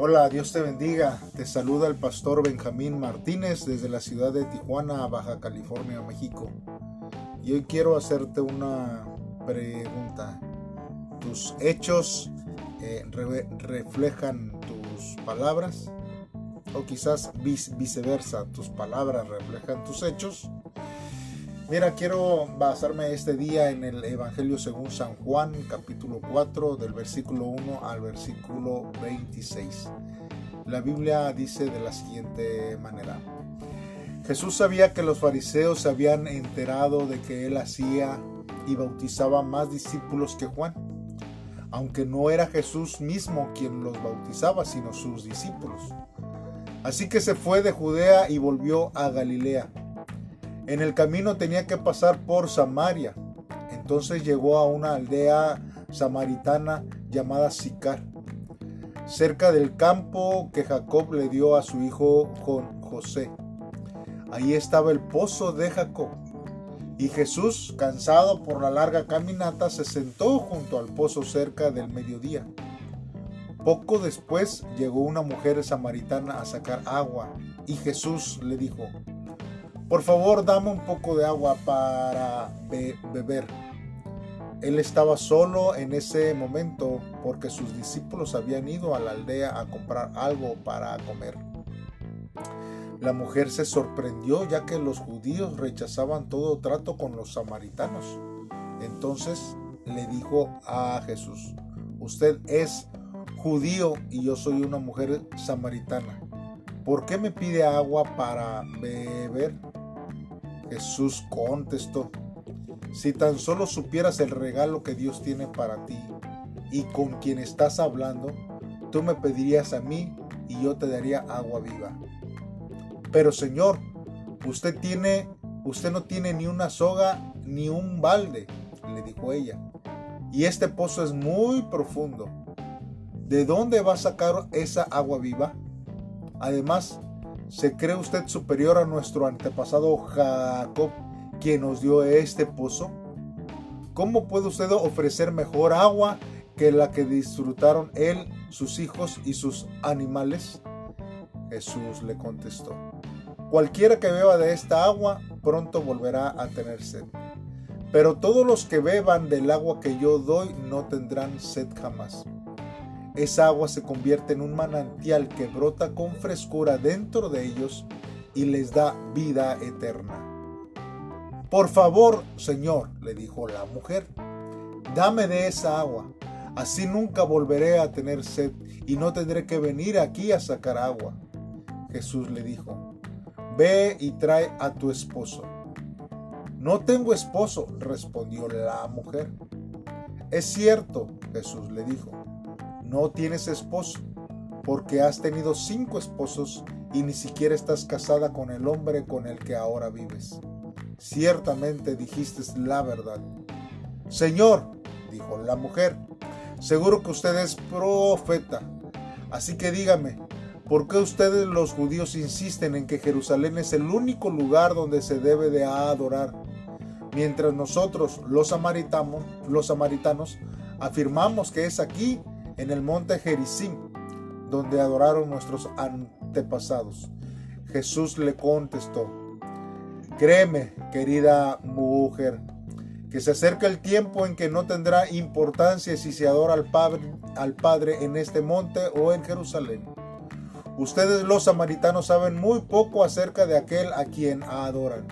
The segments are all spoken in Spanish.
Hola, Dios te bendiga. Te saluda el pastor Benjamín Martínez desde la ciudad de Tijuana, Baja California, México. Y hoy quiero hacerte una pregunta. ¿Tus hechos eh, reflejan tus palabras? O quizás viceversa, tus palabras reflejan tus hechos. Mira, quiero basarme este día en el Evangelio según San Juan, capítulo 4, del versículo 1 al versículo 26. La Biblia dice de la siguiente manera. Jesús sabía que los fariseos se habían enterado de que él hacía y bautizaba más discípulos que Juan, aunque no era Jesús mismo quien los bautizaba, sino sus discípulos. Así que se fue de Judea y volvió a Galilea en el camino tenía que pasar por Samaria. Entonces llegó a una aldea samaritana llamada Sicar, cerca del campo que Jacob le dio a su hijo José. Ahí estaba el pozo de Jacob. Y Jesús, cansado por la larga caminata, se sentó junto al pozo cerca del mediodía. Poco después llegó una mujer samaritana a sacar agua y Jesús le dijo, por favor, dame un poco de agua para beber. Él estaba solo en ese momento porque sus discípulos habían ido a la aldea a comprar algo para comer. La mujer se sorprendió ya que los judíos rechazaban todo trato con los samaritanos. Entonces le dijo a Jesús, usted es judío y yo soy una mujer samaritana. ¿Por qué me pide agua para beber? Jesús contestó, si tan solo supieras el regalo que Dios tiene para ti y con quien estás hablando, tú me pedirías a mí y yo te daría agua viva. Pero Señor, usted tiene, usted no tiene ni una soga ni un balde, le dijo ella. Y este pozo es muy profundo. ¿De dónde va a sacar esa agua viva? Además, ¿Se cree usted superior a nuestro antepasado Jacob, quien nos dio este pozo? ¿Cómo puede usted ofrecer mejor agua que la que disfrutaron él, sus hijos y sus animales? Jesús le contestó, cualquiera que beba de esta agua pronto volverá a tener sed. Pero todos los que beban del agua que yo doy no tendrán sed jamás esa agua se convierte en un manantial que brota con frescura dentro de ellos y les da vida eterna. Por favor, Señor, le dijo la mujer, dame de esa agua, así nunca volveré a tener sed y no tendré que venir aquí a sacar agua. Jesús le dijo, ve y trae a tu esposo. No tengo esposo, respondió la mujer. Es cierto, Jesús le dijo no tienes esposo, porque has tenido cinco esposos y ni siquiera estás casada con el hombre con el que ahora vives. Ciertamente dijiste la verdad. Señor, dijo la mujer, seguro que usted es profeta. Así que dígame, ¿por qué ustedes los judíos insisten en que Jerusalén es el único lugar donde se debe de adorar? Mientras nosotros, los los samaritanos afirmamos que es aquí en el monte Gerizim, donde adoraron nuestros antepasados. Jesús le contestó, créeme, querida mujer, que se acerca el tiempo en que no tendrá importancia si se adora al Padre, al Padre en este monte o en Jerusalén. Ustedes los samaritanos saben muy poco acerca de aquel a quien adoran,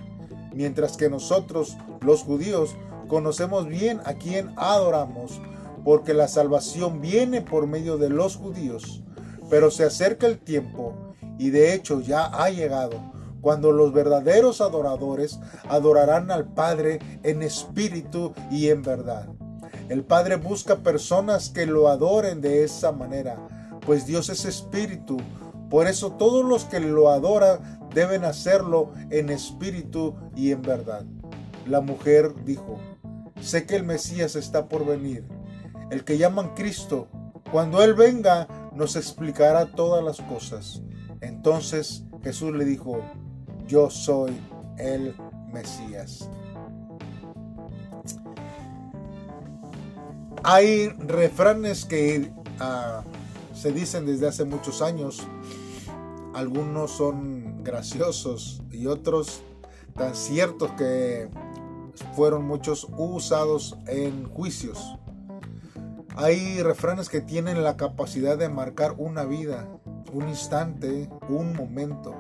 mientras que nosotros, los judíos, conocemos bien a quien adoramos porque la salvación viene por medio de los judíos. Pero se acerca el tiempo, y de hecho ya ha llegado, cuando los verdaderos adoradores adorarán al Padre en espíritu y en verdad. El Padre busca personas que lo adoren de esa manera, pues Dios es espíritu. Por eso todos los que lo adoran deben hacerlo en espíritu y en verdad. La mujer dijo, sé que el Mesías está por venir el que llaman Cristo. Cuando Él venga, nos explicará todas las cosas. Entonces Jesús le dijo, yo soy el Mesías. Hay refranes que ah, se dicen desde hace muchos años. Algunos son graciosos y otros tan ciertos que fueron muchos usados en juicios. Hay refranes que tienen la capacidad de marcar una vida, un instante, un momento.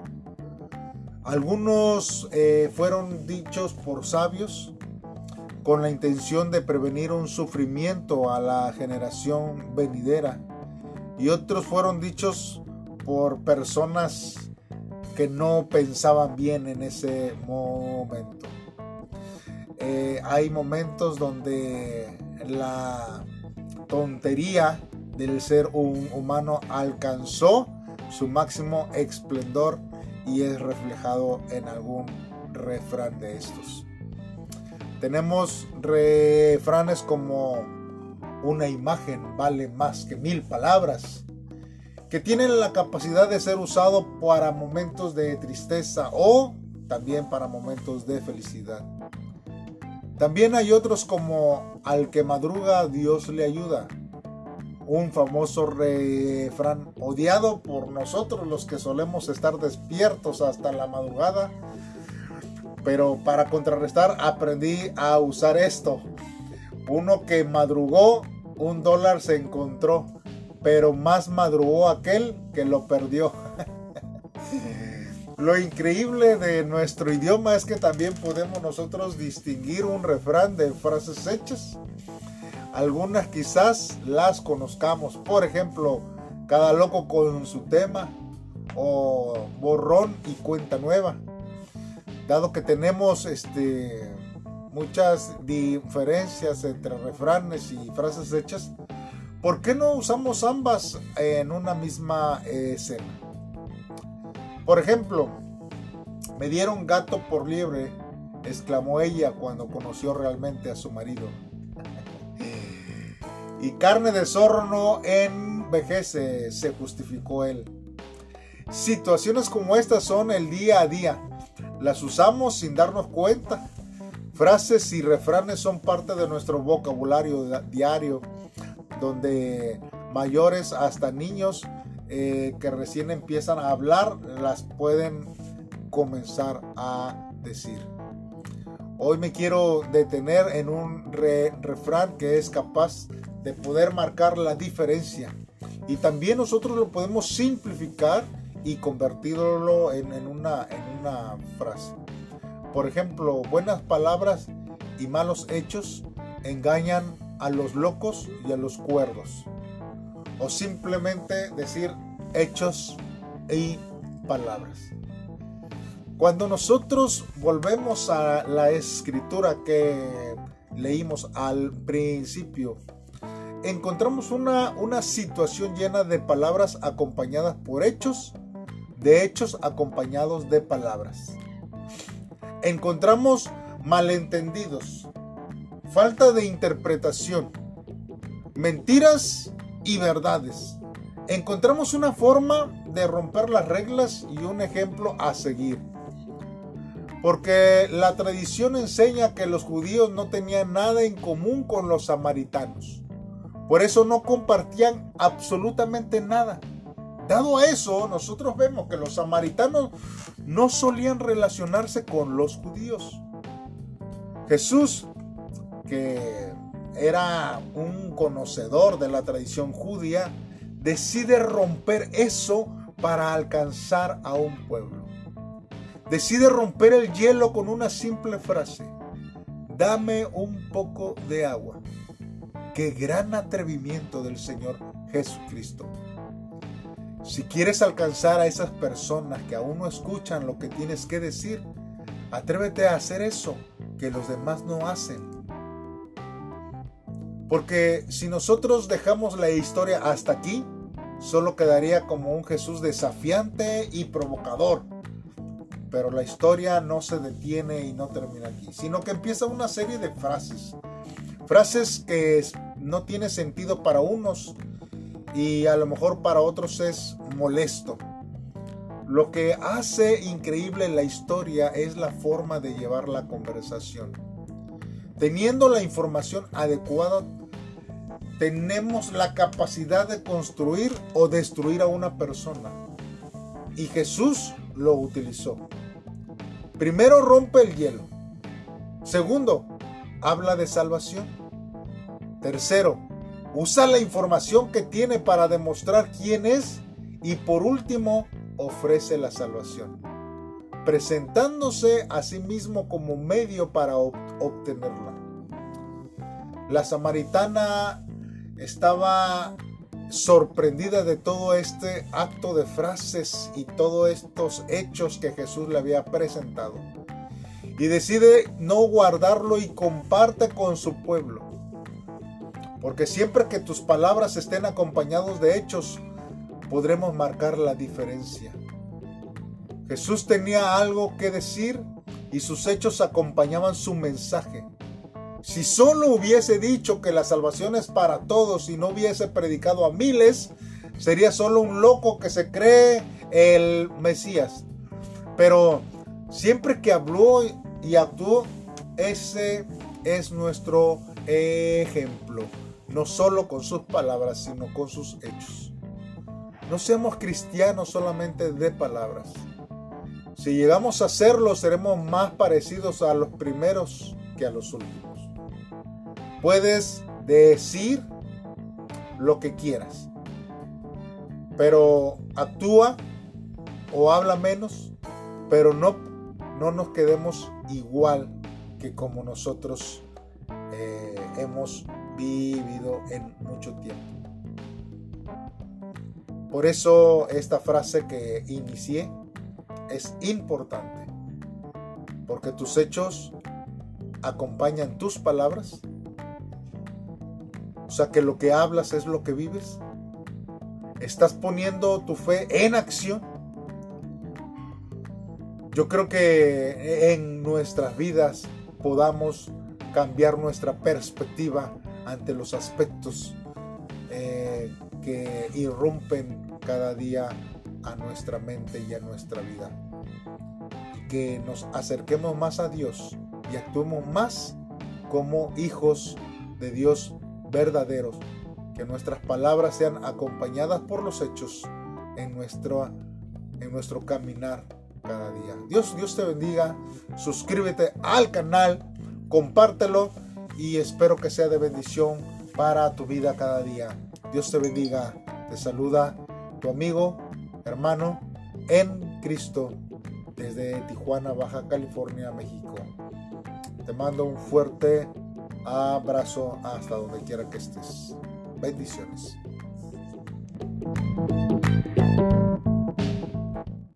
Algunos eh, fueron dichos por sabios con la intención de prevenir un sufrimiento a la generación venidera y otros fueron dichos por personas que no pensaban bien en ese momento. Eh, hay momentos donde la tontería del ser humano alcanzó su máximo esplendor y es reflejado en algún refrán de estos. Tenemos refranes como una imagen vale más que mil palabras, que tienen la capacidad de ser usado para momentos de tristeza o también para momentos de felicidad. También hay otros como al que madruga Dios le ayuda, un famoso refrán odiado por nosotros los que solemos estar despiertos hasta la madrugada pero para contrarrestar aprendí a usar esto. Uno que madrugó, un dólar se encontró, pero más madrugó aquel que lo perdió. Lo increíble de nuestro idioma es que también podemos nosotros distinguir un refrán de frases hechas. Algunas quizás las conozcamos. Por ejemplo, cada loco con su tema o borrón y cuenta nueva dado que tenemos este, muchas diferencias entre refranes y frases hechas, ¿por qué no usamos ambas en una misma escena? Por ejemplo, me dieron gato por liebre, exclamó ella cuando conoció realmente a su marido. y carne de zorro no envejece, se justificó él. Situaciones como estas son el día a día las usamos sin darnos cuenta. Frases y refranes son parte de nuestro vocabulario diario, donde mayores hasta niños eh, que recién empiezan a hablar las pueden comenzar a decir. Hoy me quiero detener en un refrán que es capaz de poder marcar la diferencia. Y también nosotros lo podemos simplificar y convertirlo en, una, en una frase. Por ejemplo, buenas palabras y malos hechos engañan a los locos y a los cuerdos. O simplemente decir hechos y palabras. Cuando nosotros volvemos a la escritura que leímos al principio, encontramos una, una situación llena de palabras acompañadas por hechos de hechos acompañados de palabras. Encontramos malentendidos, falta de interpretación, mentiras y verdades. Encontramos una forma de romper las reglas y un ejemplo a seguir. Porque la tradición enseña que los judíos no tenían nada en común con los samaritanos. Por eso no compartían absolutamente nada. Dado eso, nosotros vemos que los samaritanos no solían relacionarse con los judíos. Jesús, que era un conocedor de la tradición judía, decide romper eso para alcanzar a un pueblo. Decide romper el hielo con una simple frase. Dame un poco de agua. Qué gran atrevimiento del Señor Jesucristo. Si quieres alcanzar a esas personas que aún no escuchan lo que tienes que decir, atrévete a hacer eso que los demás no hacen. Porque si nosotros dejamos la historia hasta aquí, solo quedaría como un Jesús desafiante y provocador. Pero la historia no se detiene y no termina aquí, sino que empieza una serie de frases. Frases que no tienen sentido para unos, y a lo mejor para otros es molesto. Lo que hace increíble la historia es la forma de llevar la conversación. Teniendo la información adecuada, tenemos la capacidad de construir o destruir a una persona. Y Jesús lo utilizó. Primero rompe el hielo. Segundo, habla de salvación. Tercero, usa la información que tiene para demostrar quién es. Y por último, ofrece la salvación, presentándose a sí mismo como medio para obtenerla. La samaritana estaba sorprendida de todo este acto de frases y todos estos hechos que Jesús le había presentado. Y decide no guardarlo y comparte con su pueblo. Porque siempre que tus palabras estén acompañados de hechos, podremos marcar la diferencia. Jesús tenía algo que decir y sus hechos acompañaban su mensaje. Si solo hubiese dicho que la salvación es para todos y no hubiese predicado a miles, sería solo un loco que se cree el Mesías. Pero siempre que habló y actuó, ese es nuestro ejemplo. No solo con sus palabras, sino con sus hechos. No seamos cristianos solamente de palabras. Si llegamos a serlo, seremos más parecidos a los primeros que a los últimos. Puedes decir lo que quieras, pero actúa o habla menos, pero no, no nos quedemos igual que como nosotros eh, hemos vivido en mucho tiempo. Por eso esta frase que inicié es importante, porque tus hechos acompañan tus palabras o sea que lo que hablas es lo que vives. Estás poniendo tu fe en acción. Yo creo que en nuestras vidas podamos cambiar nuestra perspectiva ante los aspectos eh, que irrumpen cada día a nuestra mente y a nuestra vida. Y que nos acerquemos más a Dios y actuemos más como hijos de Dios verdaderos, que nuestras palabras sean acompañadas por los hechos en nuestro, en nuestro caminar cada día. Dios, Dios te bendiga, suscríbete al canal, compártelo y espero que sea de bendición para tu vida cada día. Dios te bendiga, te saluda tu amigo, hermano en Cristo desde Tijuana, Baja California, México. Te mando un fuerte Abrazo hasta donde quiera que estés. Bendiciones.